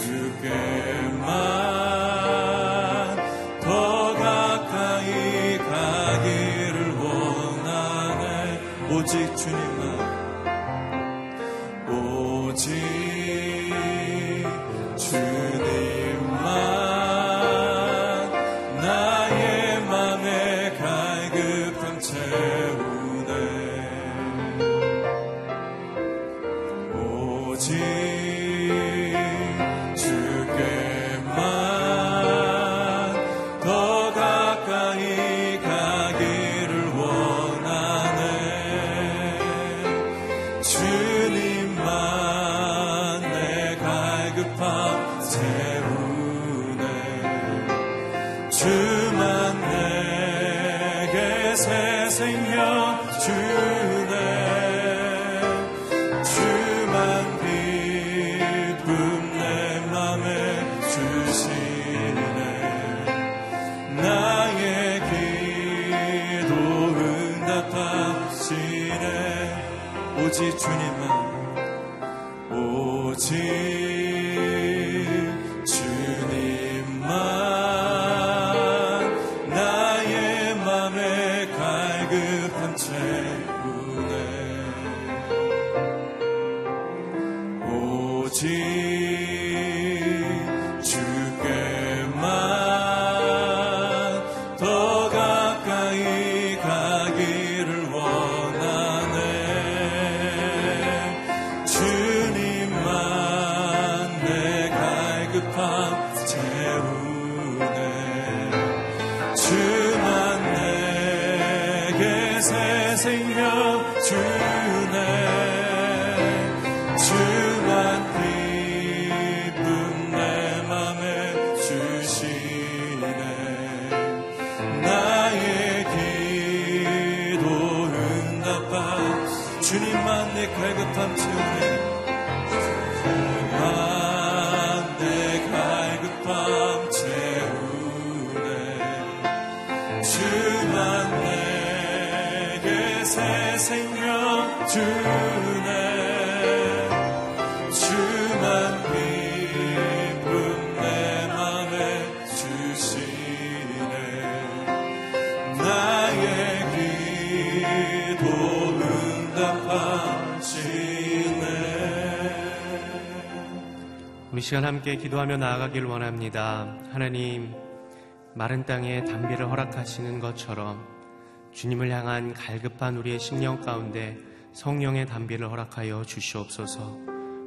주께만 주님만 오직 새 생명 주네. 주만 기쁨 내 맘에 주시네. 나의 기도 응답하시네. 우리 시간 함께 기도하며 나아가길 원합니다. 하나님, 마른 땅에 담비를 허락하시는 것처럼 주님을 향한 갈급한 우리의 심령 가운데 성령의 담비를 허락하여 주시옵소서.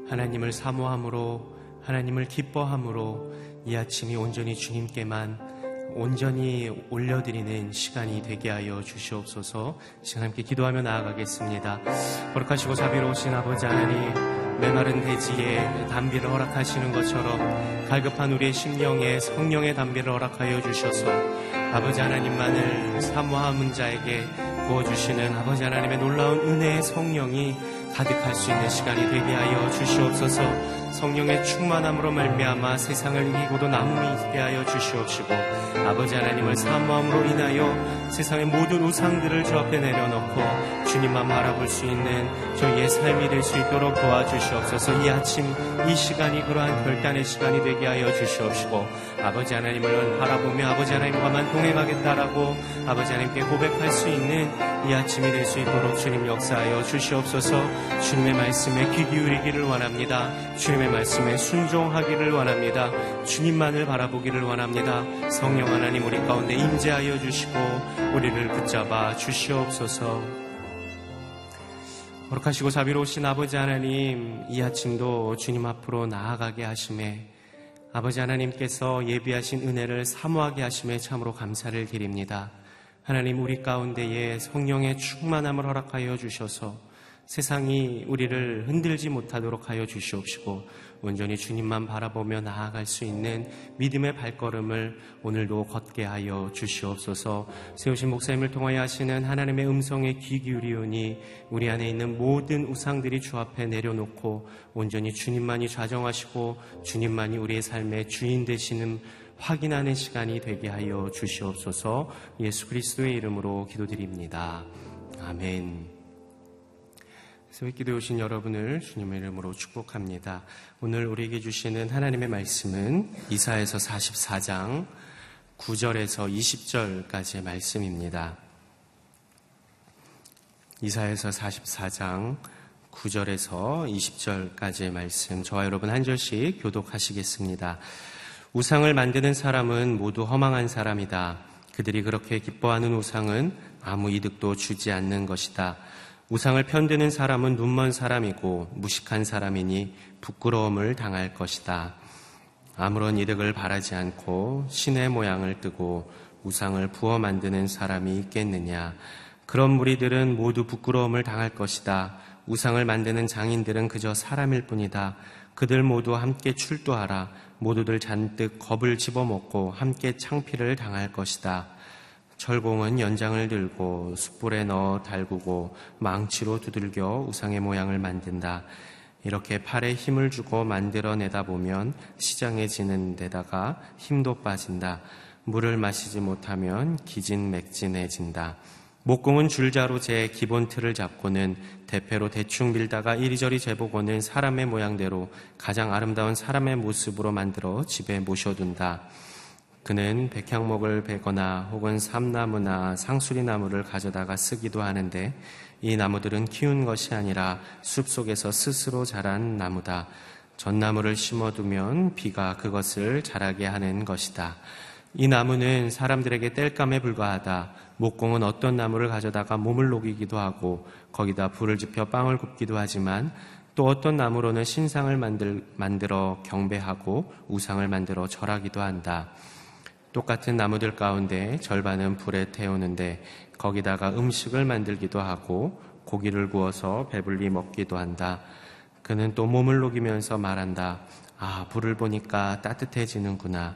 하나님을 사모함으로 하나님을 기뻐함으로 이 아침이 온전히 주님께만 온전히 올려드리는 시간이 되게 하여 주시옵소서. 시간 함께 기도하며 나아가겠습니다. 거룩하시고 자비로우신 아버지 하나님, 메마른 대지에 담비를 허락하시는 것처럼 갈급한 우리의 심령에 성령의 담비를 허락하여 주셔서 아버지 하나님만을 사모하는 자에게 부어주시는 아버지 하나님의 놀라운 은혜의 성령이 가득할 수 있는 시간이 되게 하여 주시옵소서 성령의 충만함으로 말미암아 세상을 이기고도 남음이 있게 하여 주시옵시고 아버지 하나님을 사모함으로 인하여 세상의 모든 우상들을 주 앞에 내려놓고 주님만 바라볼 수 있는 저희의 삶이 될 수 있도록 도와주시옵소서. 이 아침 이 시간이 그러한 결단의 시간이 되게 하여 주시옵시고 아버지 하나님을 바라보며 아버지 하나님과만 동행하겠다라고 아버지 하나님께 고백할 수 있는 이 아침이 될 수 있도록 주님 역사하여 주시옵소서. 주님의 말씀에 귀 기울이기를 원합니다. 주님 의 말씀에 순종하기를 원합니다. 주님만을 바라보기를 원합니다. 성령 하나님 우리 가운데 임재하여 주시고 우리를 붙잡아 주시옵소서. 거룩하시고 자비로우신 아버지 하나님, 이 아침도 주님 앞으로 나아가게 하심에 아버지 하나님께서 예비하신 은혜를 사모하게 하심에 참으로 감사를 드립니다. 하나님 우리 가운데에 성령의 충만함을 허락하여 주셔서 세상이 우리를 흔들지 못하도록 하여 주시옵시고 온전히 주님만 바라보며 나아갈 수 있는 믿음의 발걸음을 오늘도 걷게 하여 주시옵소서 세우신 목사님을 통하여 하시는 하나님의 음성에 귀 기울이오니 우리 안에 있는 모든 우상들이 주 앞에 내려놓고 온전히 주님만이 좌정하시고 주님만이 우리의 삶의 주인 되시는 확인하는 시간이 되게 하여 주시옵소서 예수 그리스도의 이름으로 기도드립니다. 아멘. 새벽 기도에 오신 여러분을 주님의 이름으로 축복합니다. 오늘 우리에게 주시는 하나님의 말씀은 이사에서 44장 9절에서 20절까지의 말씀입니다. 이사에서 44장 9절에서 20절까지의 말씀 저와 여러분 한 절씩 교독하시겠습니다. 우상을 만드는 사람은 모두 허망한 사람이다. 그들이 그렇게 기뻐하는 우상은 아무 이득도 주지 않는 것이다. 우상을 편드는 사람은 눈먼 사람이고 무식한 사람이니 부끄러움을 당할 것이다. 아무런 이득을 바라지 않고 신의 모양을 뜨고 우상을 부어 만드는 사람이 있겠느냐. 그런 무리들은 모두 부끄러움을 당할 것이다. 우상을 만드는 장인들은 그저 사람일 뿐이다. 그들 모두 함께 출두하라. 모두들 잔뜩 겁을 집어먹고 함께 창피를 당할 것이다. 철공은 연장을 들고 숯불에 넣어 달구고 망치로 두들겨 우상의 모양을 만든다. 이렇게 팔에 힘을 주고 만들어내다 보면 시장해지는 데다가 힘도 빠진다. 물을 마시지 못하면 기진맥진해진다. 목공은 줄자로 제 기본 틀을 잡고는 대패로 대충 밀다가 이리저리 재보고는 사람의 모양대로 가장 아름다운 사람의 모습으로 만들어 집에 모셔둔다. 그는 백향목을 베거나 혹은 삼나무나 상수리나무를 가져다가 쓰기도 하는데 이 나무들은 키운 것이 아니라 숲 속에서 스스로 자란 나무다. 전나무를 심어두면 비가 그것을 자라게 하는 것이다. 이 나무는 사람들에게 땔감에 불과하다. 목공은 어떤 나무를 가져다가 몸을 녹이기도 하고 거기다 불을 지펴 빵을 굽기도 하지만 또 어떤 나무로는 신상을 만들, 만들어 경배하고 우상을 만들어 절하기도 한다. 똑같은 나무들 가운데 절반은 불에 태우는데 거기다가 음식을 만들기도 하고 고기를 구워서 배불리 먹기도 한다. 그는 또 몸을 녹이면서 말한다. 아, 불을 보니까 따뜻해지는구나.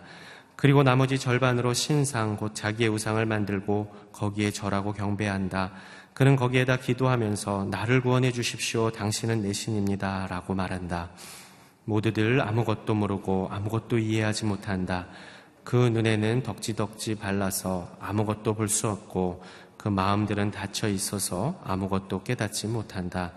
그리고 나머지 절반으로 신상, 곧 자기의 우상을 만들고 거기에 절하고 경배한다. 그는 거기에다 기도하면서 나를 구원해 주십시오. 당신은 내 신입니다. 라고 말한다. 모두들 아무것도 모르고 아무것도 이해하지 못한다. 그 눈에는 덕지덕지 발라서 아무것도 볼 수 없고 그 마음들은 닫혀 있어서 아무것도 깨닫지 못한다.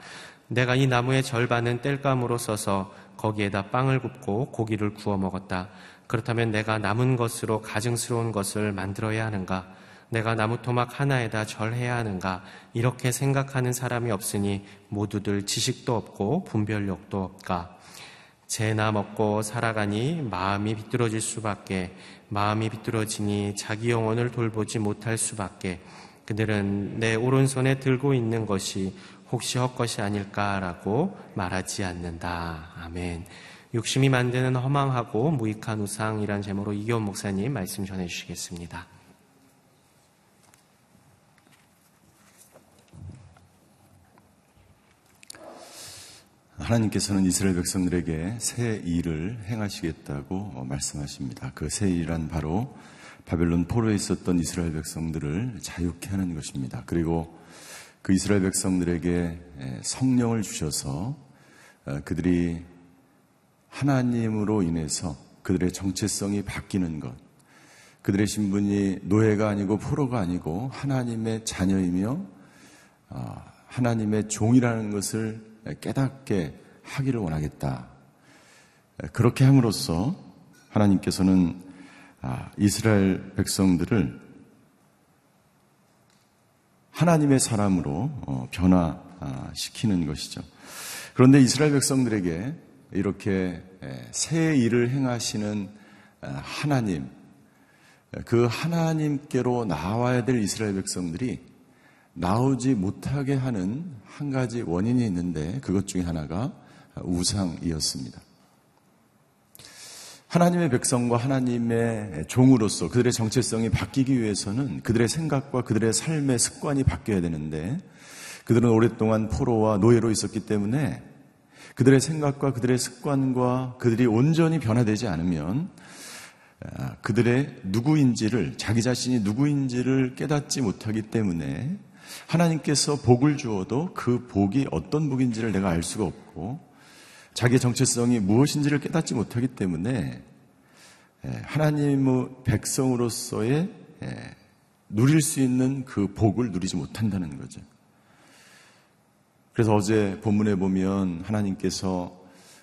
내가 이 나무의 절반은 땔감으로 써서 거기에다 빵을 굽고 고기를 구워 먹었다. 그렇다면 내가 남은 것으로 가증스러운 것을 만들어야 하는가? 내가 나무 토막 하나에다 절해야 하는가? 이렇게 생각하는 사람이 없으니 모두들 지식도 없고 분별력도 없까? 죄나 먹고 살아가니 마음이 비뚤어질 수밖에, 마음이 비뚤어지니 자기 영혼을 돌보지 못할 수밖에, 그들은 내 오른손에 들고 있는 것이 혹시 헛것이 아닐까라고 말하지 않는다. 아멘. 욕심이 만드는 허망하고 무익한 우상이란 제목으로 이기원 목사님 말씀 전해 주시겠습니다. 하나님께서는 이스라엘 백성들에게 새 일을 행하시겠다고 말씀하십니다. 그 새 일은 바로 바벨론 포로에 있었던 이스라엘 백성들을 자유케 하는 것입니다. 그리고 그 이스라엘 백성들에게 성령을 주셔서 어, 그들이 하나님으로 인해서 그들의 정체성이 바뀌는 것, 그들의 신분이 노예가 아니고 포로가 아니고 하나님의 자녀이며 어, 하나님의 종이라는 것을 깨닫게 하기를 원하겠다. 그렇게 함으로써 하나님께서는 아, 이스라엘 백성들을 하나님의 사람으로 어, 변화시키는 것이죠. 그런데 이스라엘 백성들에게 이렇게 새 일을 행하시는 아, 하나님, 그 하나님께로 나와야 될 이스라엘 백성들이 나오지 못하게 하는 한 가지 원인이 있는데 그것 중에 하나가 우상이었습니다. 하나님의 백성과 하나님의 종으로서 그들의 정체성이 바뀌기 위해서는 그들의 생각과 그들의 삶의 습관이 바뀌어야 되는데 그들은 오랫동안 포로와 노예로 있었기 때문에 그들의 생각과 그들의 습관과 그들이 온전히 변화되지 않으면 아, 그들의 누구인지를 자기 자신이 누구인지를 깨닫지 못하기 때문에 하나님께서 복을 주어도 그 복이 어떤 복인지를 내가 알 수가 없고 자기의 정체성이 무엇인지를 깨닫지 못하기 때문에 하나님의 백성으로서의 누릴 수 있는 그 복을 누리지 못한다는 거죠. 그래서 어제 본문에 보면 하나님께서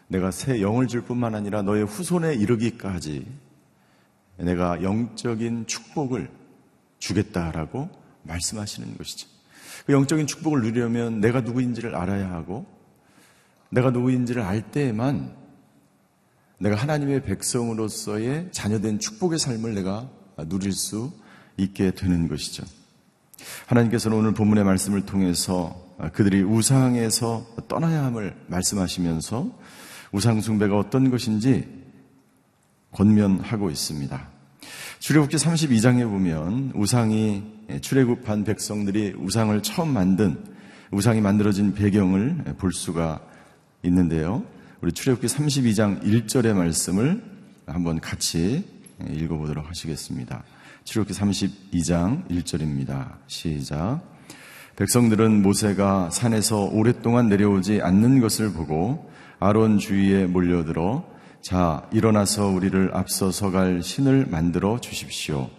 내가 새 영을 줄 뿐만 아니라 너의 후손에 이르기까지 내가 영적인 축복을 주겠다라고 말씀하시는 것이죠. 그 영적인 축복을 누리려면 내가 누구인지를 알아야 하고 내가 누구인지를 알 때에만 내가 하나님의 백성으로서의 자녀된 축복의 삶을 내가 누릴 수 있게 되는 것이죠. 하나님께서는 오늘 본문의 말씀을 통해서 그들이 우상에서 떠나야 함을 말씀하시면서 우상숭배가 어떤 것인지 권면하고 있습니다. 출애굽기 32장에 보면 우상이 출애굽한 백성들이 우상을 처음 만든 우상이 만들어진 배경을 볼 수가 있는데요. 우리 출애굽기 32장 1절의 말씀을 한번 같이 읽어보도록 하시겠습니다. 출애굽기 32장 1절입니다. 시작. 백성들은 모세가 산에서 오랫동안 내려오지 않는 것을 보고 아론 주위에 몰려들어 자 일어나서 우리를 앞서서 갈 신을 만들어 주십시오.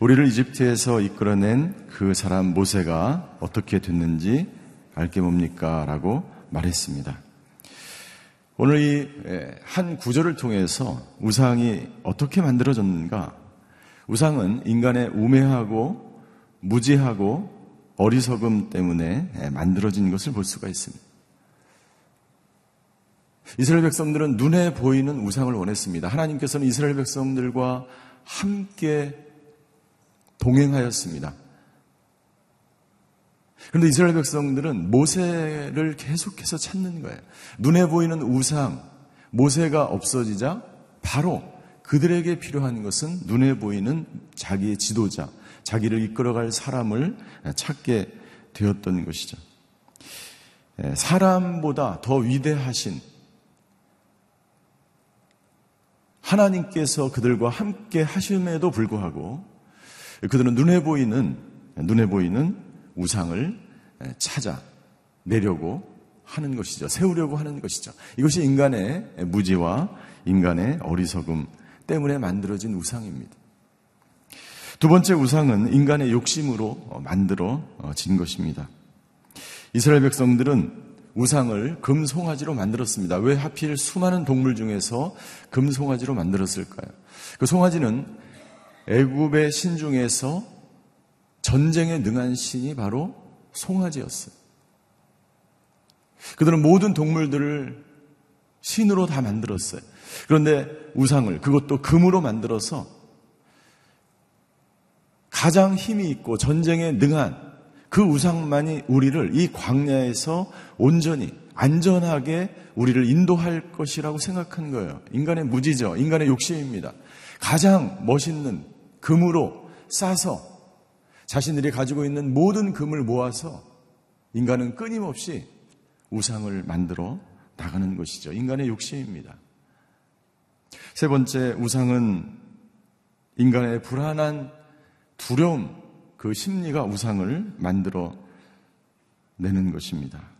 우리를 이집트에서 이끌어낸 그 사람 모세가 어떻게 됐는지 알게 뭡니까? 라고 말했습니다. 오늘 이 한 구절을 통해서 우상이 어떻게 만들어졌는가? 우상은 인간의 우매하고 무지하고 어리석음 때문에 만들어진 것을 볼 수가 있습니다. 이스라엘 백성들은 눈에 보이는 우상을 원했습니다. 하나님께서는 이스라엘 백성들과 함께 동행하였습니다. 그런데 이스라엘 백성들은 모세를 계속해서 찾는 거예요. 눈에 보이는 우상, 모세가 없어지자 바로 그들에게 필요한 것은 눈에 보이는 자기의 지도자, 자기를 이끌어갈 사람을 찾게 되었던 것이죠. 예, 사람보다 더 위대하신 하나님께서 그들과 함께 하심에도 불구하고 그들은 눈에 보이는 눈에 보이는 우상을 찾아 내려고 하는 것이죠. 세우려고 하는 것이죠. 이것이 인간의 무지와 인간의 어리석음 때문에 만들어진 우상입니다. 두 번째 우상은 인간의 욕심으로 만들어진 것입니다. 이스라엘 백성들은 우상을 금송아지로 만들었습니다. 왜 하필 수많은 동물 중에서 금송아지로 만들었을까요? 그 송아지는 애굽의 신 중에서 전쟁에 능한 신이 바로 송아지였어요. 그들은 모든 동물들을 신으로 다 만들었어요. 그런데 우상을 그것도 금으로 만들어서 가장 힘이 있고 전쟁에 능한 그 우상만이 우리를 이 광야에서 온전히 안전하게 우리를 인도할 것이라고 생각한 거예요. 인간의 무지죠. 인간의 욕심입니다. 가장 멋있는 금으로 싸서 자신들이 가지고 있는 모든 금을 모아서 인간은 끊임없이 우상을 만들어 나가는 것이죠. 인간의 욕심입니다. 세 번째 우상은 인간의 불안한 두려움, 그 심리가 우상을 만들어 내는 것입니다.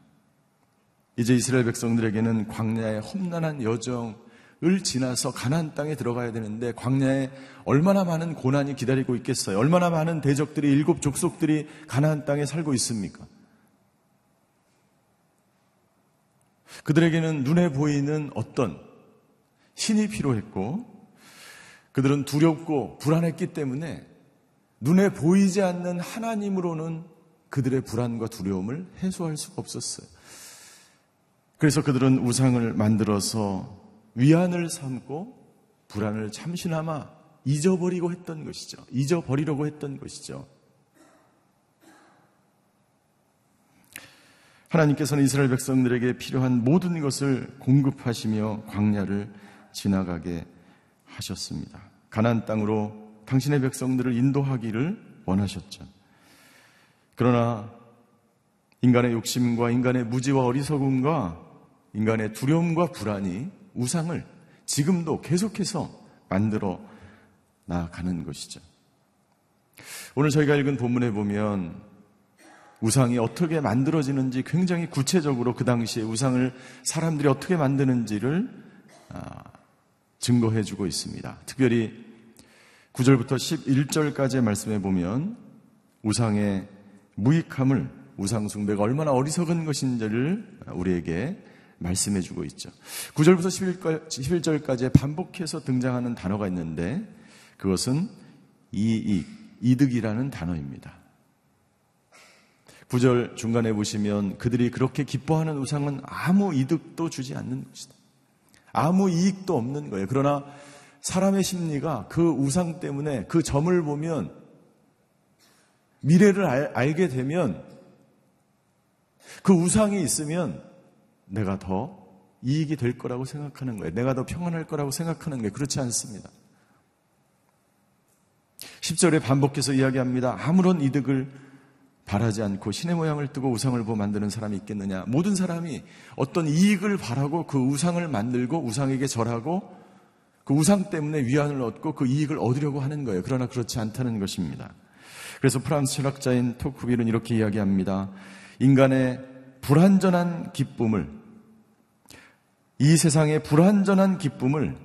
이제 이스라엘 백성들에게는 광야의 험난한 여정 을 지나서 가나안 땅에 들어가야 되는데 광야에 얼마나 많은 고난이 기다리고 있겠어요? 얼마나 많은 대적들이 일곱 족속들이 가나안 땅에 살고 있습니까? 그들에게는 눈에 보이는 어떤 신이 필요했고 그들은 두렵고 불안했기 때문에 눈에 보이지 않는 하나님으로는 그들의 불안과 두려움을 해소할 수가 없었어요. 그래서 그들은 우상을 만들어서 위안을 삼고 불안을 잠시나마 잊어버리고 했던 것이죠. 잊어버리려고 했던 것이죠. 하나님께서는 이스라엘 백성들에게 필요한 모든 것을 공급하시며 광야를 지나가게 하셨습니다. 가나안 땅으로 당신의 백성들을 인도하기를 원하셨죠. 그러나 인간의 욕심과 인간의 무지와 어리석음과 인간의 두려움과 불안이 우상을 지금도 계속해서 만들어 나가는 것이죠. 오늘 저희가 읽은 본문에 보면 우상이 어떻게 만들어지는지 굉장히 구체적으로 그 당시에 우상을 사람들이 어떻게 만드는지를 아, 증거해 주고 있습니다. 특별히 9절부터 11절까지의 말씀에 보면 우상의 무익함을 우상숭배가 얼마나 어리석은 것인지를 우리에게 말씀해 주고 있죠. 9절부터 11절까지 반복해서 등장하는 단어가 있는데 그것은 이익, 이득이라는 단어입니다. 9절 중간에 보시면 그들이 그렇게 기뻐하는 우상은 아무 이득도 주지 않는 것이다. 아무 이익도 없는 거예요. 그러나 사람의 심리가 그 우상 때문에 그 점을 보면 미래를 알, 알게 되면 그 우상이 있으면 내가 더 이익이 될 거라고 생각하는 거예요. 내가 더 평안할 거라고 생각하는 거예요. 그렇지 않습니다. 10절에 반복해서 이야기합니다. 아무런 이득을 바라지 않고 신의 모양을 뜨고 우상을 보고 만드는 사람이 있겠느냐? 모든 사람이 어떤 이익을 바라고 그 우상을 만들고 우상에게 절하고 그 우상 때문에 위안을 얻고 그 이익을 얻으려고 하는 거예요. 그러나 그렇지 않다는 것입니다. 그래서 프랑스 철학자인 토크빌은 이렇게 이야기합니다. 인간의 불완전한 기쁨을 이 세상의 불완전한 기쁨을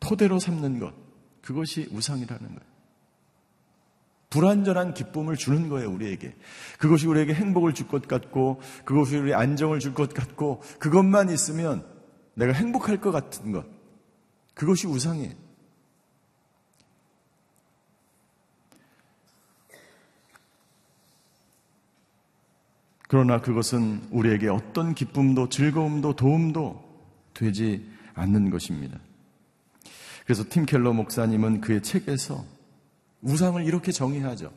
토대로 삼는 것 그것이 우상이라는 거예요. 불완전한 기쁨을 주는 거예요, 우리에게. 그것이 우리에게 행복을 줄 것 같고, 그것이 우리 안정을 줄 것 같고, 그것만 있으면 내가 행복할 것 같은 것. 그것이 우상이에요. 그러나 그것은 우리에게 어떤 기쁨도 즐거움도 도움도 되지 않는 것입니다. 그래서 팀 켈러 목사님은 그의 책에서 우상을 이렇게 정의하죠.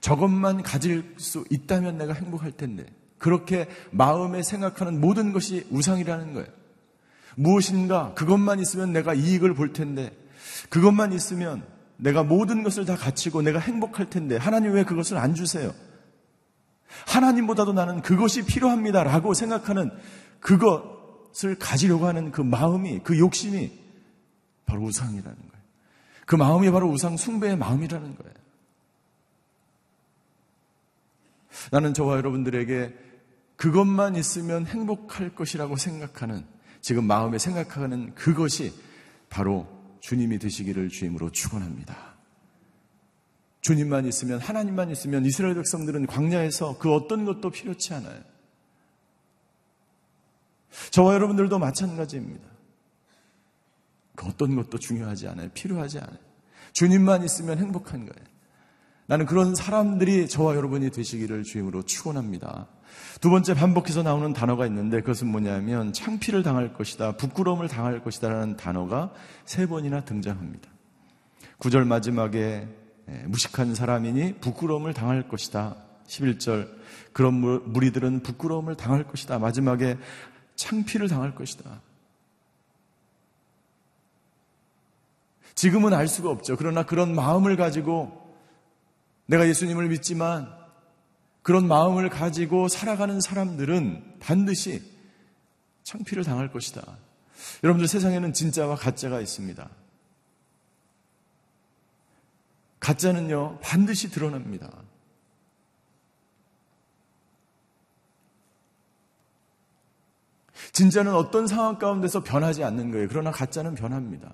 저것만 가질 수 있다면 내가 행복할 텐데. 그렇게 마음에 생각하는 모든 것이 우상이라는 거예요. 무엇인가 그것만 있으면 내가 이익을 볼 텐데 그것만 있으면 내가 모든 것을 다 갖추고 내가 행복할 텐데 하나님 왜 그것을 안 주세요? 하나님보다도 나는 그것이 필요합니다라고 생각하는 그것을 가지려고 하는 그 마음이 그 욕심이 바로 우상이라는 거예요. 그 마음이 바로 우상 숭배의 마음이라는 거예요. 나는 저와 여러분들에게 그것만 있으면 행복할 것이라고 생각하는 지금 마음에 생각하는 그것이 바로 주님이 되시기를 주임으로 축원합니다. 주님만 있으면 하나님만 있으면 이스라엘 백성들은 광야에서 그 어떤 것도 필요치 않아요. 저와 여러분들도 마찬가지입니다. 그 어떤 것도 중요하지 않아요. 필요하지 않아요. 주님만 있으면 행복한 거예요. 나는 그런 사람들이 저와 여러분이 되시기를 주임으로 축원합니다. 두 번째 반복해서 나오는 단어가 있는데 그것은 뭐냐면 창피를 당할 것이다, 부끄러움을 당할 것이다라는 단어가 세 번이나 등장합니다. 구절 마지막에 예, 무식한 사람이니 부끄러움을 당할 것이다. 11절 그런 무리들은 부끄러움을 당할 것이다. 마지막에 창피를 당할 것이다. 지금은 알 수가 없죠. 그러나 그런 마음을 가지고 내가 예수님을 믿지만 그런 마음을 가지고 살아가는 사람들은 반드시 창피를 당할 것이다. 여러분들 세상에는 진짜와 가짜가 있습니다. 가짜는요, 반드시 드러납니다. 진짜는 어떤 상황 가운데서 변하지 않는 거예요. 그러나 가짜는 변합니다.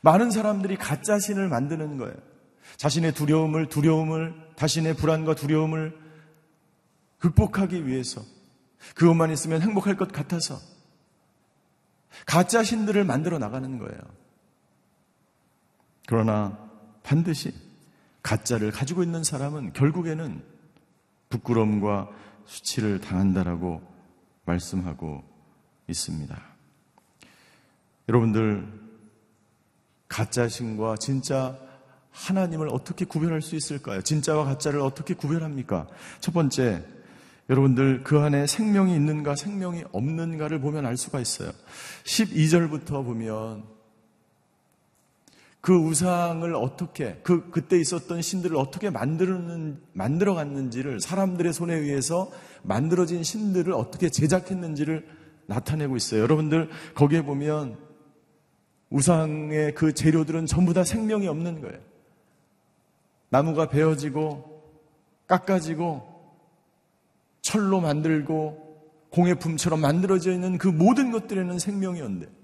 많은 사람들이 가짜 신을 만드는 거예요. 자신의 두려움을, 두려움을, 자신의 불안과 두려움을 극복하기 위해서 그것만 있으면 행복할 것 같아서 가짜 신들을 만들어 나가는 거예요. 그러나 반드시 가짜를 가지고 있는 사람은 결국에는 부끄러움과 수치를 당한다라고 말씀하고 있습니다. 여러분들 가짜 신과 진짜 하나님을 어떻게 구별할 수 있을까요? 진짜와 가짜를 어떻게 구별합니까? 첫 번째, 여러분들 그 안에 생명이 있는가 생명이 없는가를 보면 알 수가 있어요. 12절부터 보면 그 우상을 어떻게 그 그때 있었던 신들을 어떻게 만들었는 만들어 갔는지를 사람들의 손에 의해서 만들어진 신들을 어떻게 제작했는지를 나타내고 있어요. 여러분들 거기에 보면 우상의 그 재료들은 전부 다 생명이 없는 거예요. 나무가 베어지고 깎아지고 철로 만들고 공예품처럼 만들어져 있는 그 모든 것들에는 생명이 없는데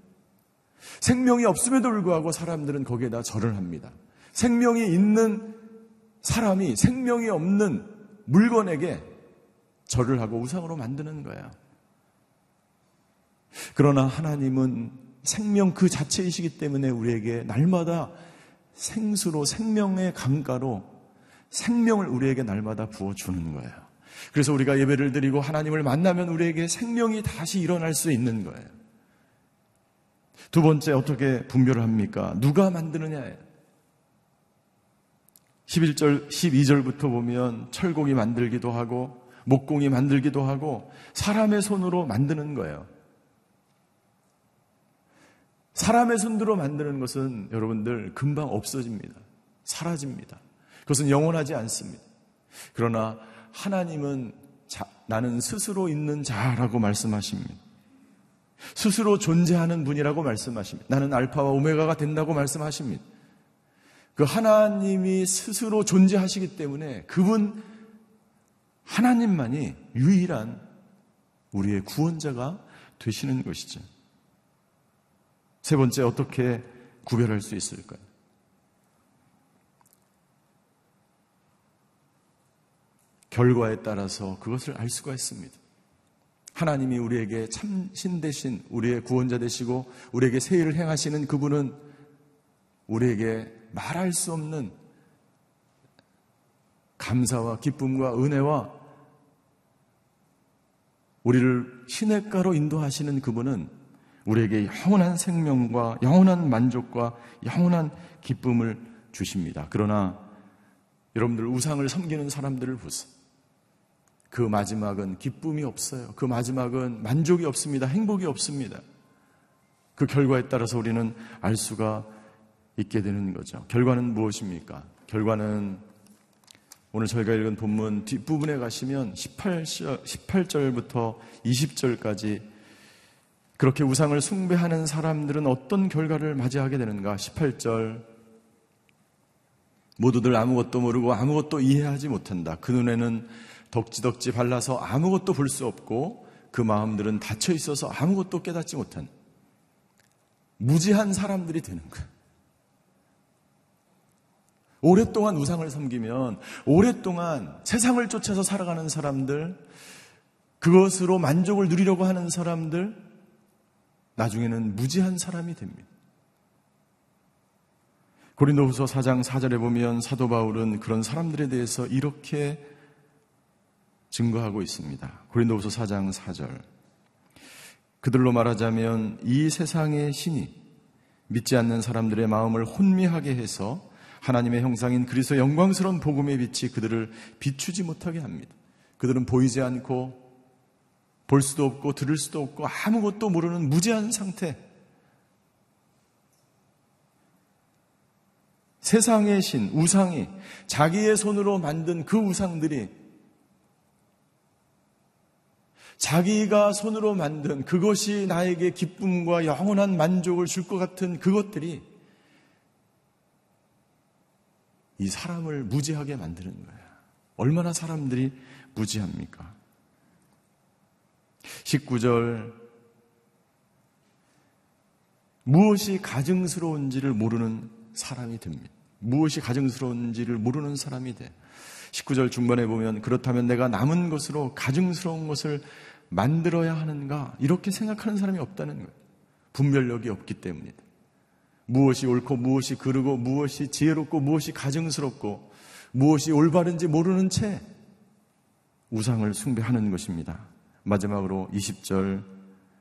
생명이 없음에도 불구하고 사람들은 거기에다 절을 합니다. 생명이 있는 사람이 생명이 없는 물건에게 절을 하고 우상으로 만드는 거야. 그러나 하나님은 생명 그 자체이시기 때문에 우리에게 날마다 생수로 생명의 강가로 생명을 우리에게 날마다 부어주는 거예요. 그래서 우리가 예배를 드리고 하나님을 만나면 우리에게 생명이 다시 일어날 수 있는 거예요. 두 번째 어떻게 분별을 합니까? 누가 만드느냐예요. 11절, 12절부터 보면 철공이 만들기도 하고 목공이 만들기도 하고 사람의 손으로 만드는 거예요. 사람의 손으로 만드는 것은 여러분들 금방 없어집니다. 사라집니다. 그것은 영원하지 않습니다. 그러나 하나님은 자, 나는 스스로 있는 자라고 말씀하십니다. 스스로 존재하는 분이라고 말씀하십니다. 나는 알파와 오메가가 된다고 말씀하십니다. 그 하나님이 스스로 존재하시기 때문에 그분 하나님만이 유일한 우리의 구원자가 되시는 것이죠. 세 번째, 어떻게 구별할 수 있을까요? 결과에 따라서 그것을 알 수가 있습니다. 하나님이 우리에게 참신 대신 우리의 구원자 되시고 우리에게 세일을 행하시는 그분은 우리에게 말할 수 없는 감사와 기쁨과 은혜와 우리를 시냇가로 인도하시는 그분은 우리에게 영원한 생명과 영원한 만족과 영원한 기쁨을 주십니다. 그러나 여러분들 우상을 섬기는 사람들을 보세요. 그 마지막은 기쁨이 없어요. 그 마지막은 만족이 없습니다. 행복이 없습니다. 그 결과에 따라서 우리는 알 수가 있게 되는 거죠. 결과는 무엇입니까? 결과는 오늘 저희가 읽은 본문 뒷부분에 가시면 18, 18절부터 20절까지 그렇게 우상을 숭배하는 사람들은 어떤 결과를 맞이하게 되는가? 18절. 모두들 아무것도 모르고 아무것도 이해하지 못한다. 그 눈에는 덕지덕지 발라서 아무것도 볼 수 없고 그 마음들은 닫혀 있어서 아무것도 깨닫지 못한 무지한 사람들이 되는 거예요. 오랫동안 우상을 섬기면 오랫동안 세상을 쫓아서 살아가는 사람들, 그것으로 만족을 누리려고 하는 사람들, 나중에는 무지한 사람이 됩니다. 고린도후서 4장 4절에 보면 사도 바울은 그런 사람들에 대해서 이렇게 증거하고 있습니다. 고린도후서 4장 4절. 그들로 말하자면 이 세상의 신이 믿지 않는 사람들의 마음을 혼미하게 해서 하나님의 형상인 그리스도 영광스러운 복음의 빛이 그들을 비추지 못하게 합니다. 그들은 보이지 않고 볼 수도 없고 들을 수도 없고 아무것도 모르는 무지한 상태. 세상의 신, 우상이 자기의 손으로 만든 그 우상들이 자기가 손으로 만든 그것이 나에게 기쁨과 영원한 만족을 줄 것 같은 그것들이 이 사람을 무지하게 만드는 거예요. 얼마나 사람들이 무지합니까? 19절 무엇이 가증스러운지를 모르는 사람이 됩니다. 무엇이 가증스러운지를 모르는 사람이 돼. 19절 중반에 보면 그렇다면 내가 남은 것으로 가증스러운 것을 만들어야 하는가 이렇게 생각하는 사람이 없다는 거예요. 분별력이 없기 때문이다. 무엇이 옳고 무엇이 그르고 무엇이 지혜롭고 무엇이 가증스럽고 무엇이 올바른지 모르는 채 우상을 숭배하는 것입니다. 마지막으로 20절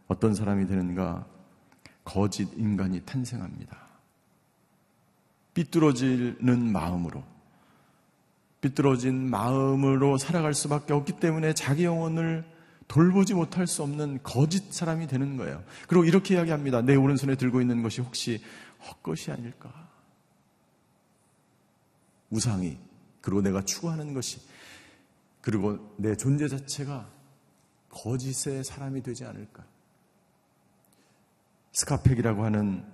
어떤 사람이 되는가? 거짓 인간이 탄생합니다. 삐뚤어지는 마음으로 삐뚤어진 마음으로 살아갈 수밖에 없기 때문에 자기 영혼을 돌보지 못할 수 없는 거짓 사람이 되는 거예요. 그리고 이렇게 이야기합니다. 내 오른손에 들고 있는 것이 혹시 헛것이 아닐까? 우상이, 그리고 내가 추구하는 것이, 그리고 내 존재 자체가 거짓의 사람이 되지 않을까? 스카펙이라고 하는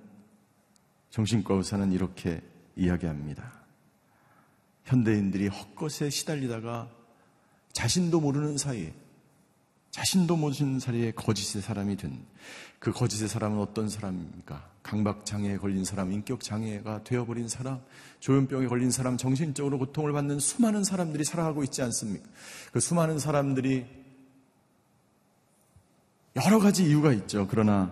정신과 의사는 이렇게 이야기합니다. 현대인들이 헛것에 시달리다가 자신도 모르는 사이에 자신도 모르는 사이에 거짓의 사람이 된 그 거짓의 사람은 어떤 사람입니까? 강박장애에 걸린 사람, 인격장애가 되어버린 사람, 조현병에 걸린 사람, 정신적으로 고통을 받는 수많은 사람들이 살아가고 있지 않습니까? 그 수많은 사람들이 여러 가지 이유가 있죠. 그러나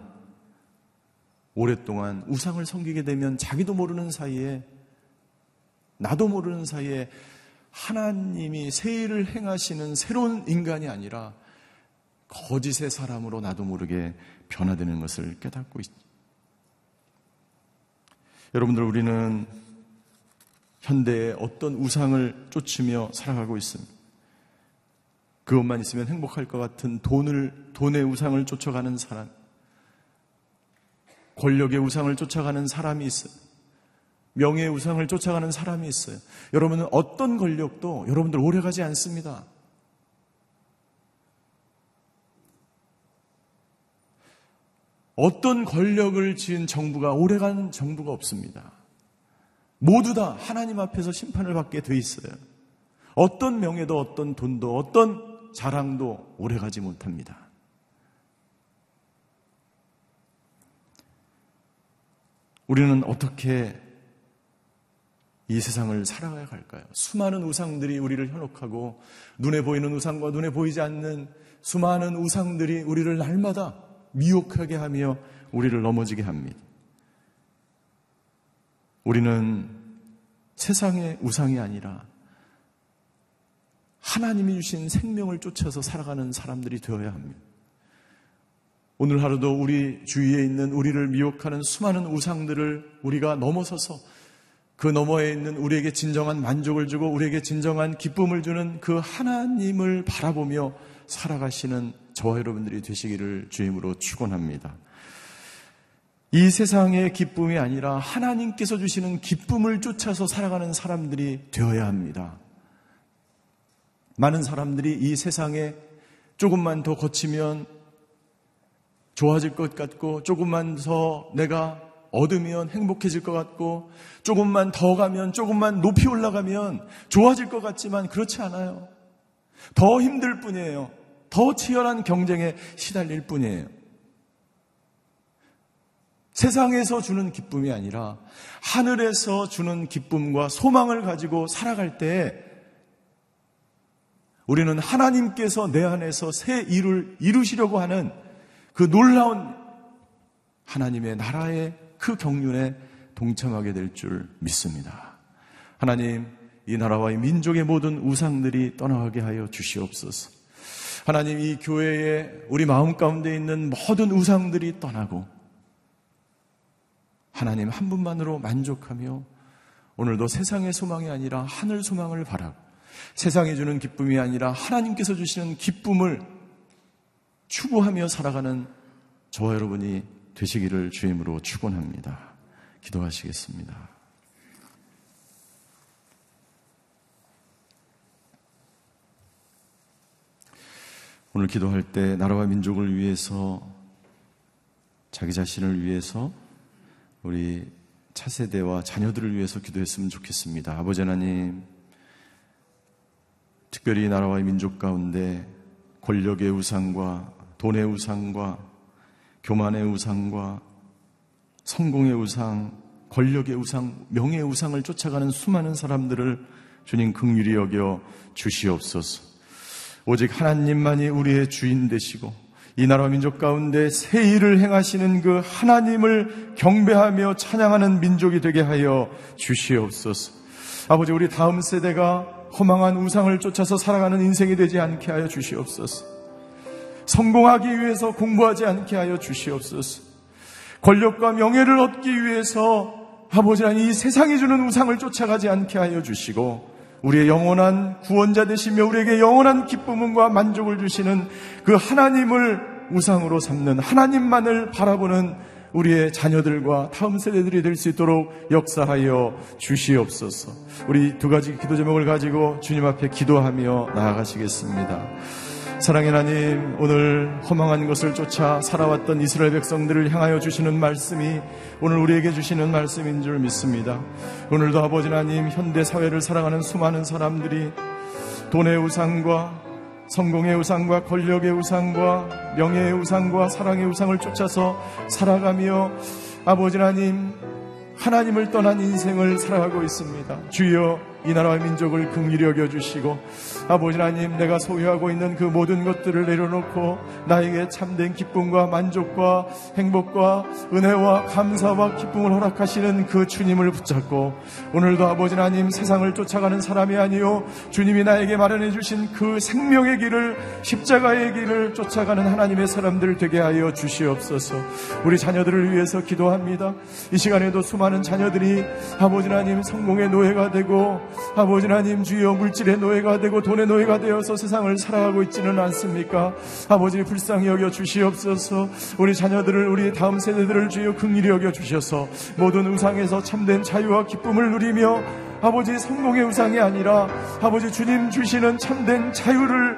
오랫동안 우상을 섬기게 되면 자기도 모르는 사이에 나도 모르는 사이에 하나님이 새 일을 행하시는 새로운 인간이 아니라 거짓의 사람으로 나도 모르게 변화되는 것을 깨닫고 있습니다. 여러분들 우리는 현대의 어떤 우상을 쫓으며 살아가고 있습니다. 그것만 있으면 행복할 것 같은 돈을 돈의 우상을 쫓아가는 사람, 권력의 우상을 쫓아가는 사람이 있어요. 명예의 우상을 쫓아가는 사람이 있어요. 여러분은 어떤 권력도 여러분들 오래가지 않습니다. 어떤 권력을 지은 정부가 오래간 정부가 없습니다. 모두 다 하나님 앞에서 심판을 받게 돼 있어요. 어떤 명예도 어떤 돈도 어떤 자랑도 오래가지 못합니다. 우리는 어떻게 이 세상을 살아가야 할까요? 수많은 우상들이 우리를 현혹하고 눈에 보이는 우상과 눈에 보이지 않는 수많은 우상들이 우리를 날마다 미혹하게 하며 우리를 넘어지게 합니다. 우리는 세상의 우상이 아니라 하나님이 주신 생명을 쫓아서 살아가는 사람들이 되어야 합니다. 오늘 하루도 우리 주위에 있는 우리를 미혹하는 수많은 우상들을 우리가 넘어서서 그 너머에 있는 우리에게 진정한 만족을 주고 우리에게 진정한 기쁨을 주는 그 하나님을 바라보며 살아가시는 저와 여러분들이 되시기를 주임으로 축원합니다. 이 세상의 기쁨이 아니라 하나님께서 주시는 기쁨을 쫓아서 살아가는 사람들이 되어야 합니다. 많은 사람들이 이 세상에 조금만 더 거치면 좋아질 것 같고 조금만 더 내가 얻으면 행복해질 것 같고 조금만 더 가면 조금만 높이 올라가면 좋아질 것 같지만 그렇지 않아요. 더 힘들 뿐이에요. 더 치열한 경쟁에 시달릴 뿐이에요. 세상에서 주는 기쁨이 아니라 하늘에서 주는 기쁨과 소망을 가지고 살아갈 때 우리는 하나님께서 내 안에서 새 일을 이루시려고 하는 그 놀라운 하나님의 나라의 그 경륜에 동참하게 될 줄 믿습니다. 하나님, 이 나라와 이 민족의 모든 우상들이 떠나가게 하여 주시옵소서. 하나님, 이 교회에 우리 마음 가운데 있는 모든 우상들이 떠나고 하나님 한 분만으로 만족하며 오늘도 세상의 소망이 아니라 하늘 소망을 바라고 세상이 주는 기쁨이 아니라 하나님께서 주시는 기쁨을 추구하며 살아가는 저와 여러분이 되시기를 주임으로 축원합니다. 기도하시겠습니다. 오늘 기도할 때 나라와 민족을 위해서 자기 자신을 위해서 우리 차세대와 자녀들을 위해서 기도했으면 좋겠습니다. 아버지 하나님, 특별히 나라와 민족 가운데 권력의 우상과 돈의 우상과 교만의 우상과 성공의 우상, 권력의 우상, 명예의 우상을 쫓아가는 수많은 사람들을 주님 긍휼히 여겨 주시옵소서. 오직 하나님만이 우리의 주인 되시고 이 나라 민족 가운데 새 일을 행하시는 그 하나님을 경배하며 찬양하는 민족이 되게 하여 주시옵소서. 아버지 우리 다음 세대가 허망한 우상을 쫓아서 살아가는 인생이 되지 않게 하여 주시옵소서. 성공하기 위해서 공부하지 않게 하여 주시옵소서. 권력과 명예를 얻기 위해서 아버지 이 세상이 주는 우상을 쫓아가지 않게 하여 주시고 우리의 영원한 구원자 되시며 우리에게 영원한 기쁨과 만족을 주시는 그 하나님을 우상으로 삼는 하나님만을 바라보는 우리의 자녀들과 다음 세대들이 될 수 있도록 역사하여 주시옵소서. 우리 두 가지 기도 제목을 가지고 주님 앞에 기도하며 나아가시겠습니다. 사랑의 하나님, 오늘 허망한 것을 쫓아 살아왔던 이스라엘 백성들을 향하여 주시는 말씀이 오늘 우리에게 주시는 말씀인 줄 믿습니다. 오늘도 아버지 하나님, 현대 사회를 살아가는 수많은 사람들이 돈의 우상과 성공의 우상과 권력의 우상과 명예의 우상과 사랑의 우상을 쫓아서 살아가며 아버지 하나님, 하나님을 떠난 인생을 살아가고 있습니다. 주여 이 나라와 민족을 긍휼히 여겨 주시고 아버지 하나님 내가 소유하고 있는 그 모든 것들을 내려놓고 나에게 참된 기쁨과 만족과 행복과 은혜와 감사와 기쁨을 허락하시는 그 주님을 붙잡고 오늘도 아버지 하나님 세상을 쫓아가는 사람이 아니요 주님이 나에게 마련해 주신 그 생명의 길을 십자가의 길을 쫓아가는 하나님의 사람들 되게 하여 주시옵소서. 우리 자녀들을 위해서 기도합니다. 이 시간에도 수많은 자녀들이 아버지 하나님 성공의 노예가 되고 아버지 하나님 주여 물질의 노예가 되고 돈의 노예가 되어서 세상을 살아가고 있지는 않습니까? 아버지 불쌍히 여겨 주시옵소서. 우리 자녀들을 우리 다음 세대들을 주여 긍휼히 여겨 주셔서 모든 우상에서 참된 자유와 기쁨을 누리며 아버지 성공의 우상이 아니라 아버지 주님 주시는 참된 자유를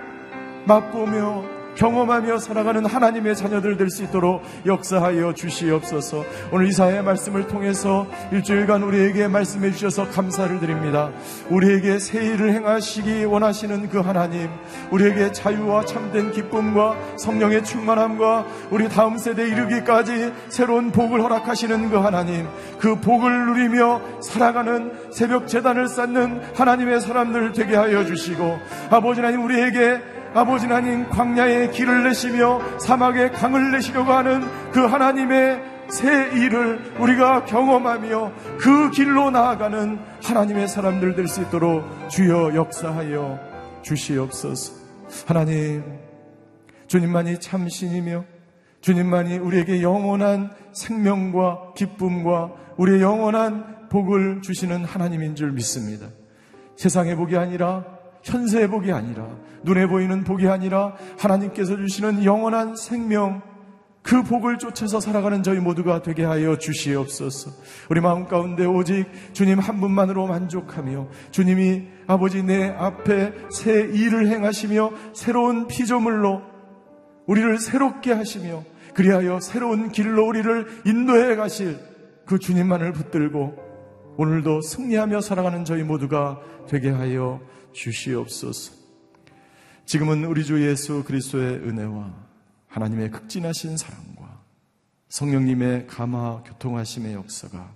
맛보며 경험하며 살아가는 하나님의 자녀들 될 수 있도록 역사하여 주시옵소서. 오늘 이사의 말씀을 통해서 일주일간 우리에게 말씀해 주셔서 감사를 드립니다. 우리에게 새 일을 행하시기 원하시는 그 하나님, 우리에게 자유와 참된 기쁨과 성령의 충만함과 우리 다음 세대 이르기까지 새로운 복을 허락하시는 그 하나님, 그 복을 누리며 살아가는 새벽 재단을 쌓는 하나님의 사람들 되게 하여 주시고 아버지 하나님 우리에게 아버지 하나님 광야에 길을 내시며 사막에 강을 내시려고 하는 그 하나님의 새 일을 우리가 경험하며 그 길로 나아가는 하나님의 사람들 될 수 있도록 주여 역사하여 주시옵소서. 하나님, 주님만이 참신이며 주님만이 우리에게 영원한 생명과 기쁨과 우리의 영원한 복을 주시는 하나님인 줄 믿습니다. 세상의 복이 아니라 현세의 복이 아니라 눈에 보이는 복이 아니라 하나님께서 주시는 영원한 생명 그 복을 쫓아서 살아가는 저희 모두가 되게 하여 주시옵소서. 우리 마음 가운데 오직 주님 한 분만으로 만족하며 주님이 아버지 내 앞에 새 일을 행하시며 새로운 피조물로 우리를 새롭게 하시며 그리하여 새로운 길로 우리를 인도해 가실 그 주님만을 붙들고 오늘도 승리하며 살아가는 저희 모두가 되게 하여 주시옵소서. 지금은 우리 주 예수 그리스도의 은혜와 하나님의 극진하신 사랑과 성령님의 감화 교통하심의 역사가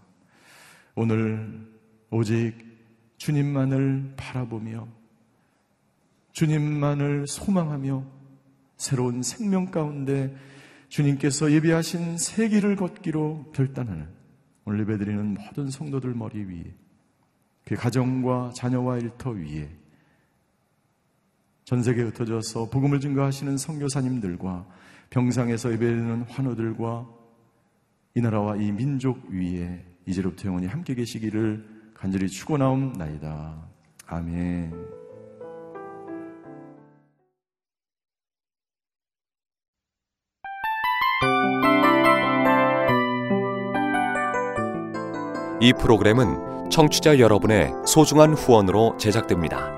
오늘 오직 주님만을 바라보며 주님만을 소망하며 새로운 생명 가운데 주님께서 예비하신 새 길을 걷기로 결단하는 오늘 예배드리는 모든 성도들 머리 위에 그 가정과 자녀와 일터 위에 전 세계에 흩어져서 복음을 증거하시는 선교사님들과 병상에서 예배드리는 환우들과 이 나라와 이 민족 위에 이제로부터 영원히 함께 계시기를 간절히 축원하옵나이다. 아멘. 이 프로그램은 청취자 여러분의 소중한 후원으로 제작됩니다.